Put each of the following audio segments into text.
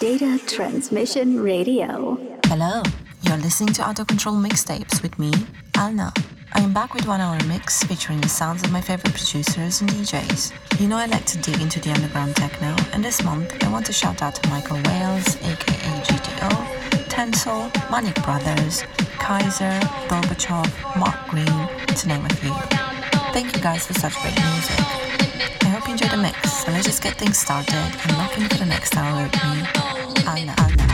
Data Transmission Radio. Hello, you're listening to Auto Control Mixtapes with me, Alna. I am back with one hour mix featuring the sounds of my favorite producers and DJs. You know I like to dig into the underground techno, and this month I want to shout out to Michael Wells, aka GTO, Tensel, Manik Brothers, Kaiser, Gorbachev, Mark Green, to name a few. Thank you guys for such great music. I hope you enjoy the mix, so let's just get things started and lock in for the next hour with me. Alna.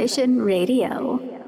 Transmission Radio.